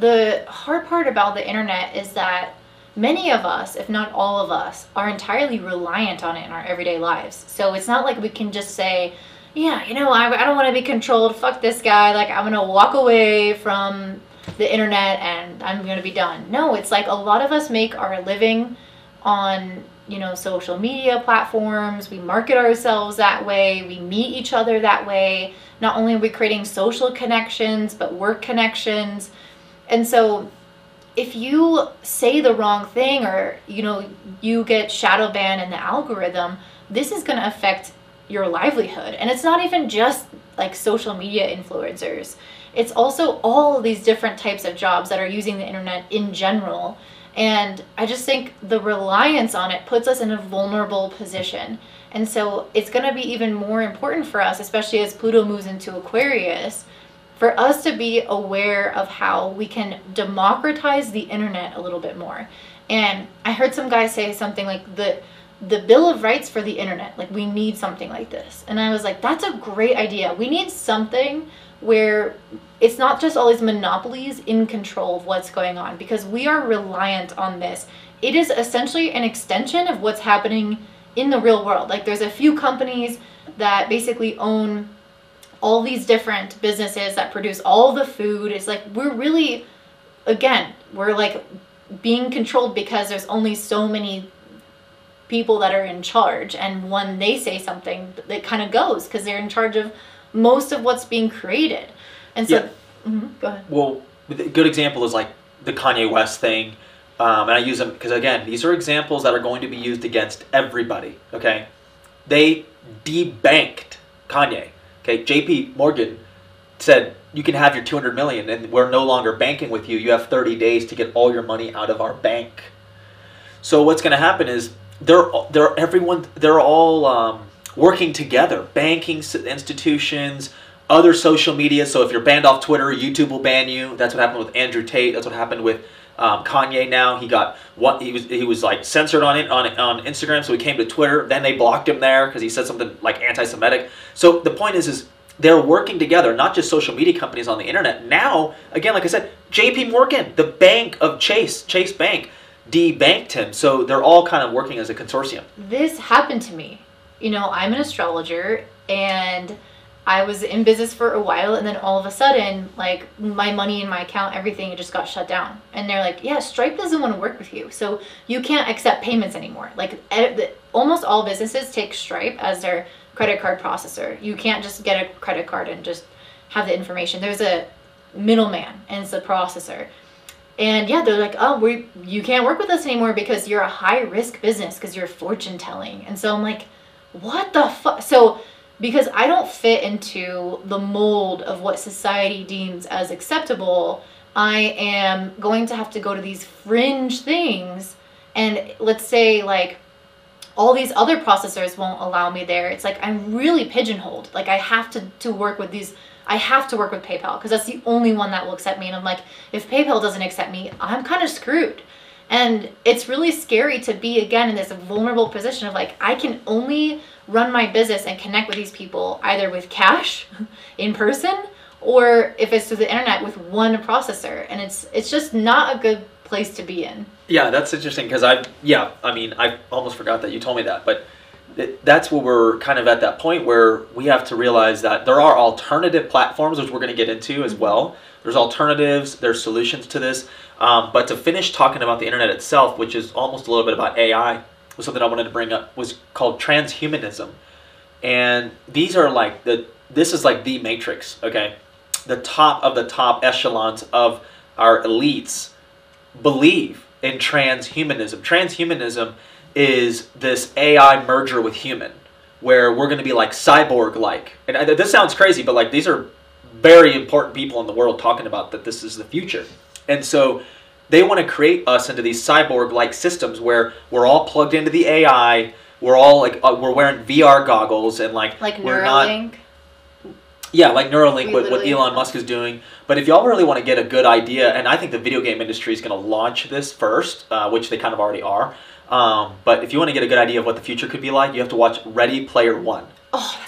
the hard part about the internet is that many of us, if not all of us, are entirely reliant on it in our everyday lives. So it's not like we can just say, yeah, you know, I, I don't want to be controlled. Fuck this guy. Like, I'm going to walk away from the internet and I'm going to be done. No, it's like a lot of us make our living on, you know, social media platforms. We market ourselves that way. We meet each other that way. Not only are we creating social connections, but work connections. And so if you say the wrong thing or you know you get shadow banned in the algorithm this is going to affect your livelihood. And it's not even just like social media influencers. It's also all these different types of jobs that are using the internet in general. And i just think the reliance on it puts us in a vulnerable position. And so it's going to be even more important for us especially as pluto moves into aquarius for us to be aware of how we can democratize the internet a little bit more. And I heard some guy say something like the the bill of rights for the internet like we need something like this. And i was like that's a great idea. We need something where it's not just all these monopolies in control of what's going on because we are reliant on this. It is essentially an extension of what's happening in the real world. Like there's a few companies that basically own all these different businesses that produce all the food. It's like we're really, again, we're like being controlled because there's only so many people that are in charge. And when they say something, it kind of goes because they're in charge of most of what's being created. And so, yeah. mm-hmm, go ahead. Well, a good example is like the Kanye West thing. Um, and I use them because, again, these are examples that are going to be used against everybody. Okay. They debanked Kanye Okay, J.P. Morgan said you can have your 200 million and we're no longer banking with you. You have 30 days to get all your money out of our bank. So what's going to happen is they're they're everyone they're all um, working together. Banking institutions, other social media. So if you're banned off Twitter, YouTube will ban you. That's what happened with Andrew Tate. That's what happened with um, Kanye. Now he got what he was he was like censored on it on on Instagram, so he came to Twitter. Then they blocked him there because he said something like anti-Semitic. So the point is is they're working together, not just social media companies on the internet. Now, again, like I said, J.P. Morgan, the bank of Chase, Chase Bank, debanked him. So they're all kind of working as a consortium. This happened to me. You know, I'm an astrologer and I was in business for a while and then all of a sudden, like my money in my account, everything just got shut down. And they're like, yeah, Stripe doesn't want to work with you. So you can't accept payments anymore. Like almost all businesses take Stripe as their credit card processor. You can't just get a credit card and just have the information. There's a middleman and it's a processor. And yeah, they're like, oh, we you can't work with us anymore because you're a high risk business because you're fortune telling. And so I'm like, what the fuck? So because I don't fit into the mold of what society deems as acceptable, I am going to have to go to these fringe things. And let's say, like, all these other processors won't allow me there. It's like I'm really pigeonholed. Like, I have to, to work with these. I have to work with PayPal because that's the only one that will accept me. And I'm like, if PayPal doesn't accept me, I'm kind of screwed. And it's really scary to be again in this vulnerable position of like, I can only run my business and connect with these people either with cash in person or if it's through the internet with one processor. And it's it's just not a good place to be in. Yeah, that's interesting because I yeah, I mean, I almost forgot that you told me that, but that's where we're kind of at that point where we have to realize that there are alternative platforms, which we're going to get into as well. There's alternatives, there's solutions to this. Um, but to finish talking about the internet itself, which is almost a little bit about AI, was something I wanted to bring up was called transhumanism, and these are like the this is like the matrix, okay, the top of the top echelons of our elites believe in transhumanism. Transhumanism is this AI merger with human, where we're going to be like cyborg like. And this sounds crazy, but like these are very important people in the world talking about that this is the future. And so they want to create us into these cyborg like systems where we're all plugged into the AI. We're all like uh, we're wearing VR goggles and like Like we're not yeah, like Neuralink, what, what Elon Musk is doing. But if y'all really want to get a good idea, and I think the video game industry is going to launch this first, uh, which they kind of already are. Um, but if you want to get a good idea of what the future could be like, you have to watch Ready Player One. Oh, that's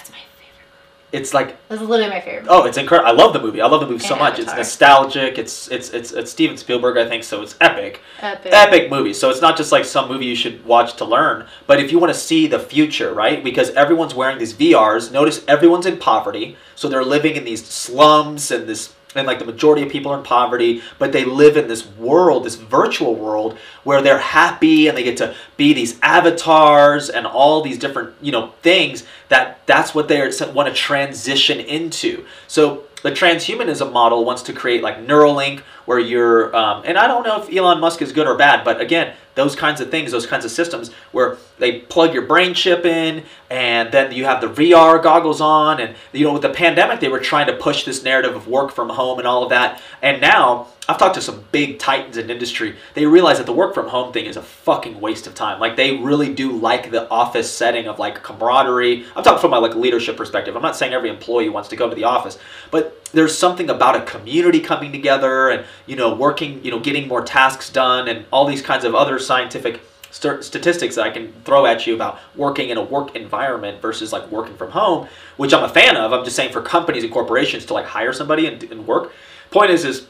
my favorite. It's like That's literally my favorite. oh, it's incredible. I love the movie. I love the movie so And much. It's nostalgic. It's it's it's it's Steven Spielberg, I think, so it's epic Epic. epic movie. So it's not just like some movie you should watch to learn, but if you want to see the future, right? Because everyone's wearing these VRs. Notice everyone's in poverty, so they're living in these slums and this and like the majority of people are in poverty, but they live in this world, this virtual world where they're happy and they get to be these avatars and all these different, you know, things that that's what they want to transition into. So the transhumanism model wants to create like Neuralink, where you're, um, and I don't know if Elon Musk is good or bad, but again, those kinds of things, those kinds of systems where they plug your brain chip in, and then you have the VR goggles on, and you know, with the pandemic, they were trying to push this narrative of work from home and all of that, and now. I've talked to some big titans in industry. They realize that the work from home thing is a fucking waste of time. Like they really do like the office setting of like camaraderie. I'm talking from my like leadership perspective. I'm not saying every employee wants to go to the office, but there's something about a community coming together and you know working, you know, getting more tasks done and all these kinds of other scientific st- statistics that I can throw at you about working in a work environment versus like working from home, which I'm a fan of. I'm just saying for companies and corporations to like hire somebody and, and work. Point is, is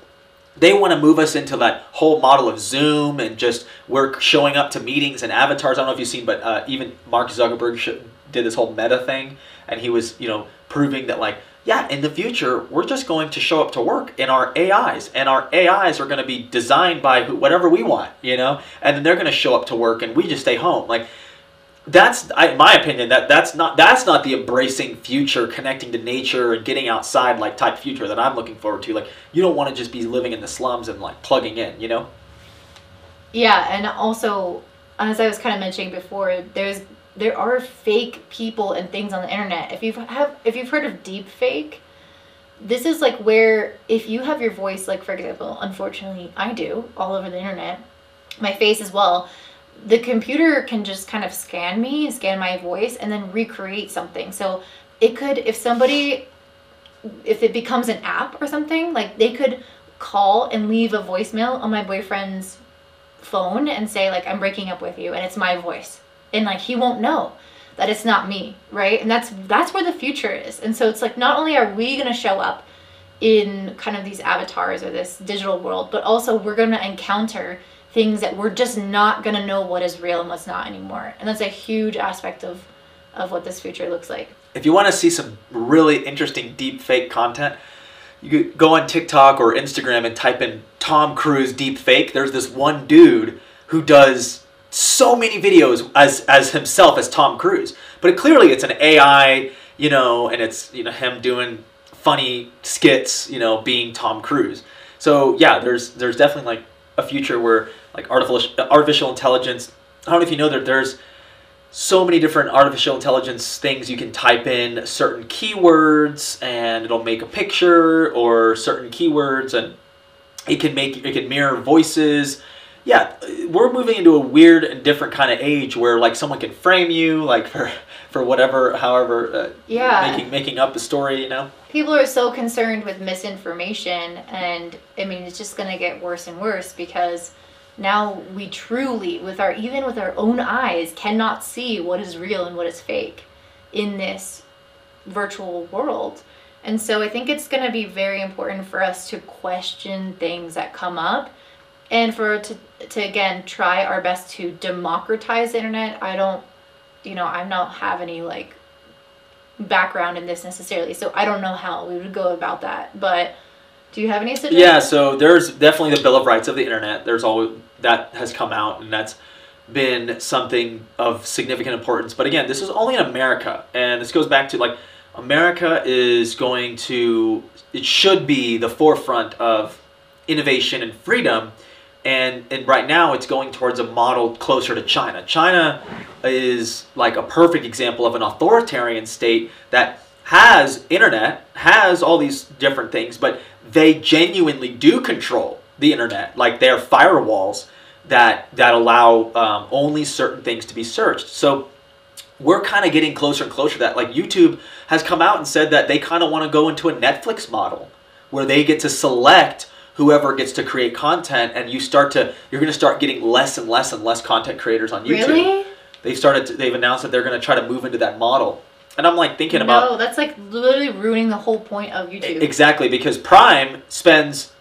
they want to move us into that whole model of Zoom and just we're showing up to meetings and avatars. I don't know if you've seen, but uh, even Mark Zuckerberg did this whole meta thing, and he was, you know, proving that like, yeah, in the future we're just going to show up to work in our AIs, and our AIs are going to be designed by whatever we want, you know, and then they're going to show up to work, and we just stay home, like that's I, my opinion that that's not that's not the embracing future connecting to nature and getting outside like type future that i'm looking forward to like you don't want to just be living in the slums and like plugging in you know Yeah, and also, as I was kind of mentioning before, there's there are fake people and things on the internet. If you've have if you've heard of deep fake, this is like where if you have your voice, like for example, unfortunately I do all over the internet, my face as well. The computer can just kind of scan me, scan my voice, and then recreate something. So it could, if somebody, if it becomes an app or something, like they could call and leave a voicemail on my boyfriend's phone and say like I'm breaking up with you and it's my voice. And like he won't know that it's not me, right? And that's that's where the future is. And so it's like not only are we going to show up in kind of these avatars or this digital world, but also we're going to encounter things that we're just not going to know what is real and what's not anymore. And that's a huge aspect of of what this future looks like. if you want to see some really interesting deep fake content you go on tiktok or instagram and type in tom cruise deep fake there's this one dude who does so many videos as as himself as tom cruise but clearly it's an ai you know and it's you know him doing funny skits you know being tom cruise so yeah there's there's definitely like a future where like artificial artificial intelligence. I don't know if you know that there's so many different artificial intelligence things you can type in certain keywords and it'll make a picture or certain keywords and it can make it can mirror voices. Yeah we're moving into a weird and different kind of age where like someone can frame you like for for whatever however uh, Yeah. making making up a story you know? People are so concerned with misinformation and i mean it's just going to get worse and worse because now we truly with our even with our own eyes cannot see what is real and what is fake in this virtual world. And so i think it's going to be very important for us to question things that come up and for to to again try our best to democratize the internet. I don't you know i don't have any like background in this necessarily so i don't know how we would go about that. But do you have any suggestions? Yeah, so there's definitely the Bill of Rights of the internet. There's always that has come out, and that's been something of significant importance. But again, this is only in America, and this goes back to like America is going to it should be the forefront of innovation and freedom. And, and right now it's going towards a model closer to China. China is like a perfect example of an authoritarian state that has internet, has all these different things, but they genuinely do control the internet. Like they're firewalls that that allow um, only certain things to be searched. So we're kind of getting closer and closer to that. Like YouTube has come out and said that they kind of want to go into a Netflix model where they get to select whoever gets to create content and you start to you're going to start getting less and less and less content creators on YouTube. Really? They've started to, they've announced that they're going to try to move into that model. And I'm like thinking about no that's like literally ruining the whole point of youtube Exactly, because Prime spends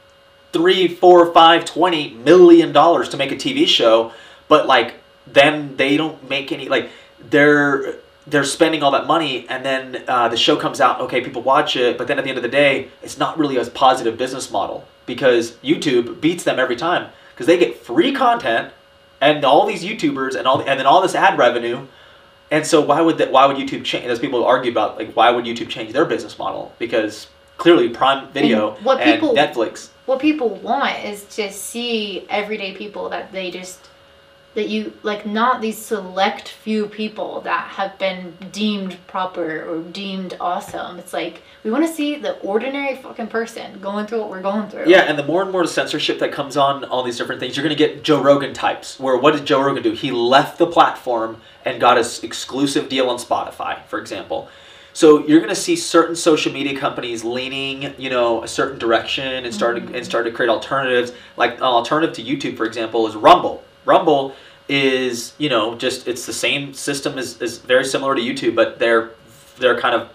three, four, five, twenty million dollars to make a TV show, but like then they don't make any like they're they're spending all that money and then uh, the show comes out okay people watch it but then at the end of the day it's not really a positive business model because youtube beats them every time because they get free content and all these youtubers and all and then all this ad revenue and so why would that? Why would YouTube change? As people argue about, like, why would YouTube change their business model? Because clearly, Prime Video And what and people- Netflix. What people want is to see everyday people that they just that you like not these select few people that have been deemed proper or deemed awesome it's like we want to see the ordinary fucking person going through what we're going through Yeah, and the more and more censorship that comes on all these different things, you're going to get Joe Rogan types. Where what did Joe Rogan do? He left the platform and got his exclusive deal on Spotify, for example. So you're going to see certain social media companies leaning, you know, a certain direction and starting and start to create alternatives. Like an alternative to YouTube, for example, is Rumble. Rumble is, you know, just it's the same system as is very similar to YouTube, but they're they're kind of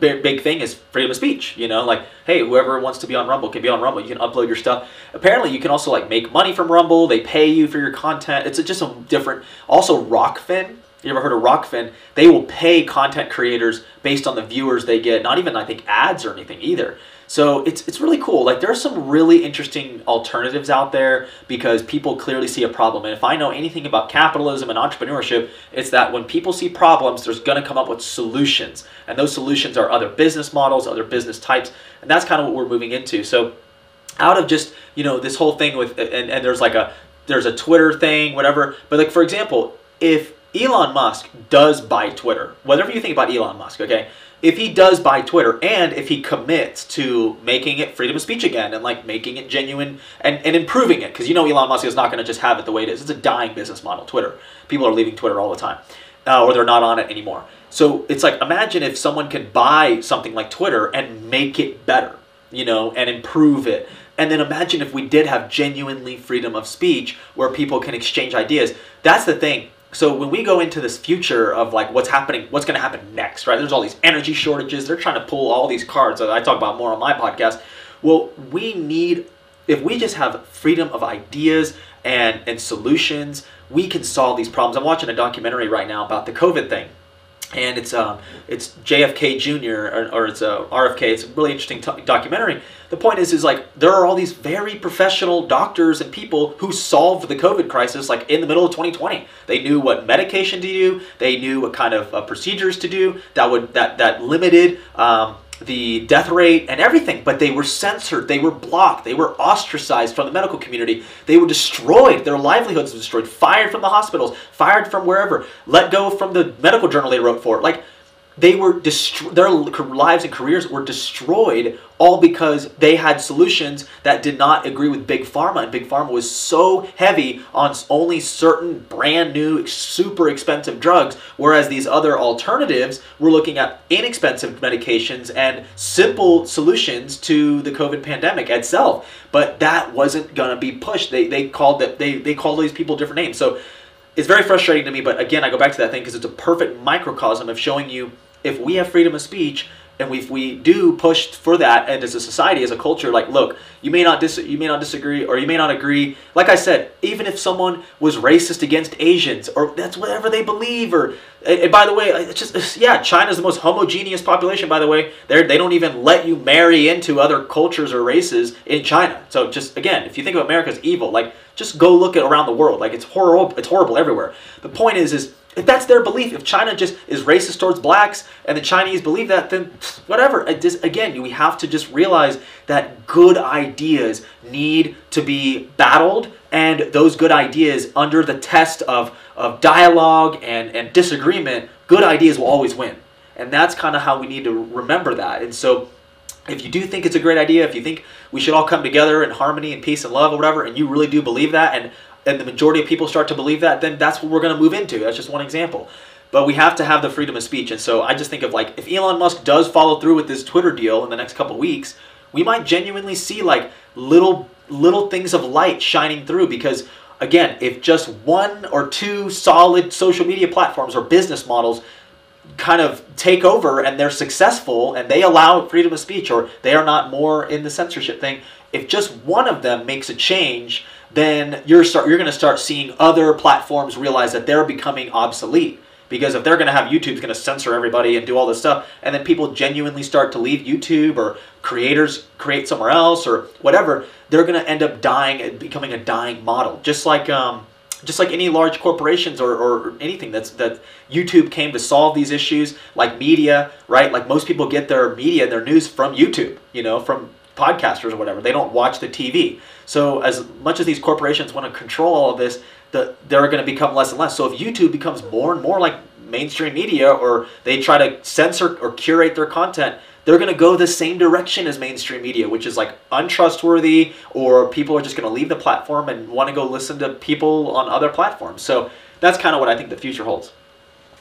big, big thing is freedom of speech. You know, like hey, whoever wants to be on Rumble can be on Rumble. You can upload your stuff. Apparently, you can also like make money from Rumble. They pay you for your content. It's just a different. Also, Rokfin. You ever heard of Rokfin? They will pay content creators based on the viewers they get. Not even I think ads or anything either. So it's it's really cool. Like there are some really interesting alternatives out there because people clearly see a problem. And if I know anything about capitalism and entrepreneurship, it's that when people see problems, there's going to come up with solutions. And those solutions are other business models, other business types, and that's kind of what we're moving into. So out of just you know this whole thing with and, and there's like a there's a twitter thing whatever but like for example if elon musk does buy twitter whatever you think about elon musk okay if he does buy twitter and if he commits to making it freedom of speech again and like making it genuine and, and improving it because you know elon musk is not going to just have it the way it is it's a dying business model twitter people are leaving twitter all the time uh, or they're not on it anymore so it's like imagine if someone can buy something like twitter and make it better you know, and improve it. And then imagine if we did have genuinely freedom of speech where people can exchange ideas. That's the thing. So when we go into this future of like what's happening, what's going to happen next, right? There's all these energy shortages. They're trying to pull all these cards that I talk about more on my podcast. Well, we need if we just have freedom of ideas and and solutions, we can solve these problems. I'm watching a documentary right now about the COVID thing and it's um it's JFK Jr. or, or it's a RFK. It's a really interesting documentary. The point is, is like there are all these very professional doctors and people who solved the COVID crisis like in the middle of 2020. They knew what medication to do. They knew what kind of uh, procedures to do that would that that limited. Um, the death rate and everything, but they were censored, they were blocked, they were ostracized from the medical community, they were destroyed, their livelihoods were destroyed, fired from the hospitals, fired from wherever, let go from the medical journal they wrote for. Like, they were their lives and careers were destroyed all because they had solutions that did not agree with big pharma and big pharma was so heavy on only certain brand new super expensive drugs whereas these other alternatives were looking at inexpensive medications and simple solutions to the covid pandemic itself. But that wasn't going to be pushed. They, they called that they, they called these people different names. So it's very frustrating to me but again i go back to that thing because it's a perfect microcosm of showing you if we have freedom of speech and if we do push for that and as a society as a culture like look you may not dis- you may not disagree or you may not agree. Like i said even if someone was racist against asians or that's whatever they believe or and by the way it's just it's, yeah china's the most homogeneous population by the way. They they don't even let you marry into other cultures or races in china. So just again if you think of america as evil like just go look at around the world. Like it's horrible it's horrible everywhere. The point is is if that's their belief, if China just is racist towards blacks and the Chinese believe that, then whatever. again, we have to just realize that good ideas need to be battled, and those good ideas, under the test of, of dialogue and, and disagreement, good ideas will always win. And that's kind of how we need to remember that. And so, if you do think it's a great idea, if you think we should all come together in harmony and peace and love or whatever, and you really do believe that, and and the majority of people start to believe that, then that's what we're going to move into. That's just one example. But we have to have the freedom of speech. And so I just think of like, if Elon Musk does follow through with this Twitter deal in the next couple weeks, we might genuinely see like little little things of light shining through because again if just one or two solid social media platforms or business models kind of take over and they're successful and they allow freedom of speech or they are not more in the censorship thing if just one of them makes a change then you're start you're going to start seeing other platforms realize that they're becoming obsolete. Because if they're going to have YouTube's going to censor everybody and do all this stuff and then people genuinely start to leave YouTube or creators create somewhere else or whatever they're going to end up dying and becoming a dying model. Just like um, just like any large corporations or, or anything that's that YouTube came to solve these issues like media right? Like most people get their media and their news from YouTube you know from podcasters or whatever. They don't watch the TV. So as much as these corporations want to control all of this, the, they're going to become less and less. So if YouTube becomes more and more like mainstream media or they try to censor or curate their content, they're going to go the same direction as mainstream media, which is like untrustworthy or people are just going to leave the platform and want to go listen to people on other platforms. So that's kind of what I think the future holds.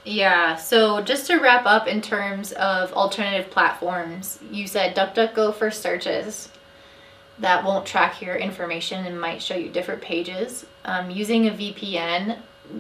Yeah, so just to wrap up in terms of alternative platforms, you said DuckDuckGo for searches that won't track your information and might show you different pages. Um, using a VPN,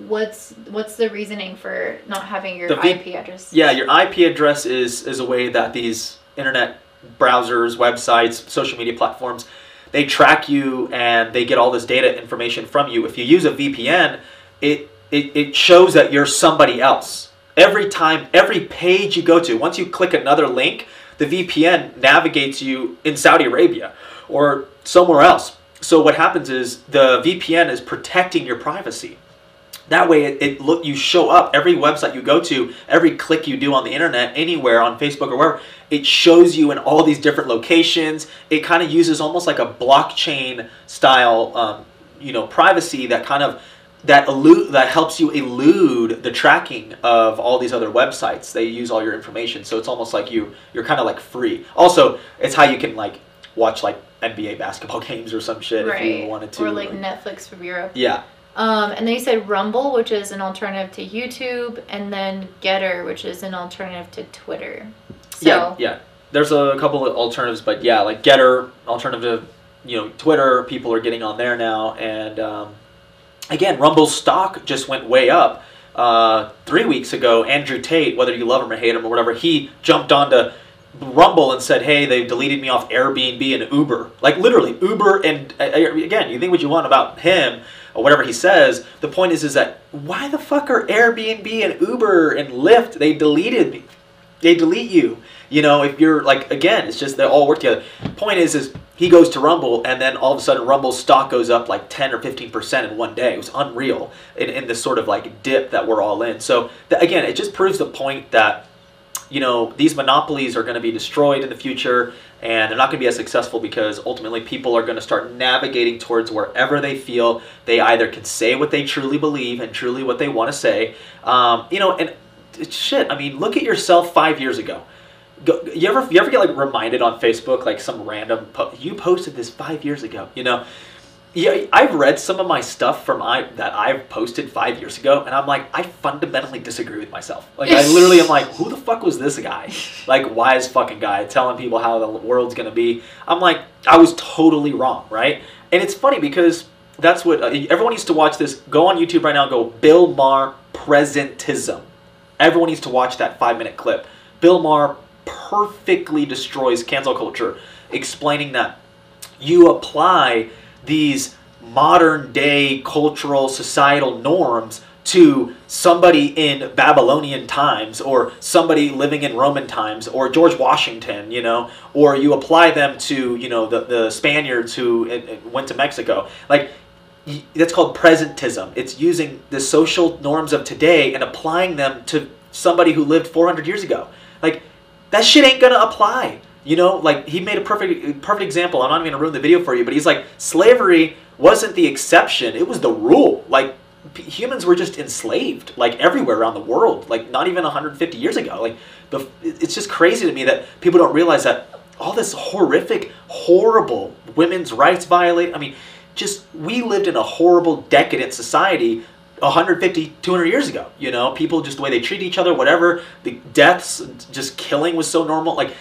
what's what's the reasoning for not having your v- IP address? Yeah, your IP address is is a way that these internet browsers, websites, social media platforms, they track you and they get all this data information from you. If you use a VPN, it it, it shows that you're somebody else. Every time, every page you go to, once you click another link, the VPN navigates you in Saudi Arabia or somewhere else. So what happens is the VPN is protecting your privacy. That way, it, it, look you show up every website you go to, every click you do on the internet, anywhere on Facebook or wherever. It shows you in all these different locations. It kind of uses almost like a blockchain style, um, you know, privacy that kind of that elude that helps you elude the tracking of all these other websites. They use all your information, so it's almost like you you're kind of like free. Also, it's how you can like watch like NBA basketball games or some shit right. if you wanted to, or like Netflix from Europe. Yeah. Um, and then you said Rumble, which is an alternative to YouTube, and then GETTR, which is an alternative to Twitter. So, yeah, yeah. There's a couple of alternatives, but yeah, like GETTR, alternative, you know, Twitter. People are getting on there now, and um, again, Rumble's stock just went way up. Uh, three weeks ago, Andrew Tate, whether you love him or hate him or whatever, he jumped onto Rumble and said, "Hey, they deleted me off Airbnb and Uber." Like literally, Uber and uh, uh, again, you think what you want about him or whatever he says. The point is, is that why the fuck are Airbnb and Uber and Lyft? They deleted me. They delete you. You know, if you're like again, it's just they all work together. Point is, is he goes to Rumble, and then all of a sudden Rumble's stock goes up like 10 or 15% in one day. It was unreal in, in this sort of like dip that we're all in. So, again, it just proves the point that, you know, these monopolies are going to be destroyed in the future, and they're not going to be as successful because ultimately people are going to start navigating towards wherever they feel they either can say what they truly believe and truly what they want to say. Um, you know, and shit. I mean, look at yourself five years ago. Go, you ever you ever get like reminded on Facebook like some random po- you posted this five years ago? You know, yeah, I've read some of my stuff from I that I've posted five years ago, and I'm like, I fundamentally disagree with myself. Like, I literally am like, who the fuck was this guy? Like, wise fucking guy telling people how the world's gonna be. I'm like, I was totally wrong, right? And it's funny because that's what uh, everyone needs to watch. This go on YouTube right now. Go Bill Maher presentism. Everyone needs to watch that five minute clip. Bill Maher perfectly destroys cancel culture, explaining that you apply these modern day cultural societal norms to somebody in Babylonian times or somebody living in Roman times or George Washington, you know, or you apply them to, you know, the, the Spaniards who uh, uh, went to Mexico. Like, that's called presentism. It's using the social norms of today and applying them to somebody who lived 400 years ago. Like, that shit ain't gonna apply. You know, like he made a perfect perfect example. I'm not even gonna ruin the video for you, but he's like, slavery wasn't the exception; it was the rule. Like humans were just enslaved, like everywhere around the world. Like not even 150 years ago. Like the, it's just crazy to me that people don't realize that all this horrific, horrible women's rights violate. I mean, just we lived in a horrible, decadent society 150 200 years ago you know? People just the way they treat each other whatever the deaths just killing was so normal like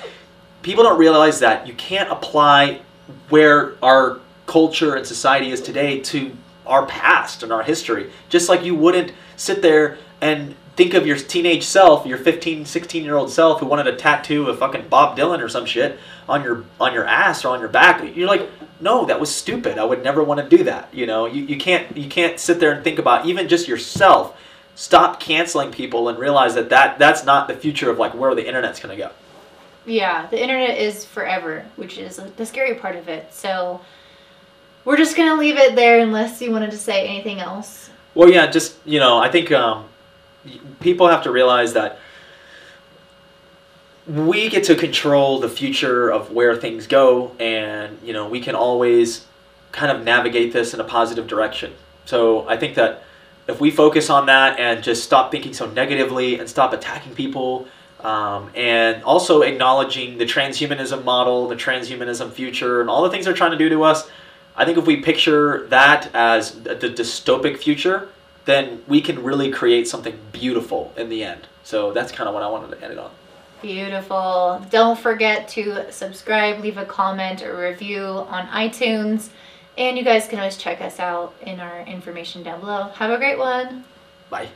people don't realize that you can't apply where our culture and society is today to our past and our history. Just like you wouldn't sit there and think of your teenage self your 15 16 year old self who wanted a tattoo of fucking bob dylan or some shit on your on your ass or on your back. You're like no that was stupid. I would never want to do that you know? You, you can't you can't sit there and think about even just yourself. Stop canceling people and realize that, that that's not the future of like where the internet's going to go. Yeah, the internet is forever, which is the scary part of it. So we're just gonna leave it there unless you wanted to say anything else. Well, yeah, just you know, I think um, people have to realize that we get to control the future of where things go, and you know, we can always kind of navigate this in a positive direction. So I think that if we focus on that and just stop thinking so negatively and stop attacking people. Um, and also acknowledging the transhumanism model, the transhumanism future, and all the things they're trying to do to us, I think if we picture that as the the dystopic future, then we can really create something beautiful in the end. So that's kind of what I wanted to end it on. Beautiful. Don't forget to subscribe, leave a comment or review on iTunes. And you guys can always check us out in our information down below. Have a great one. Bye.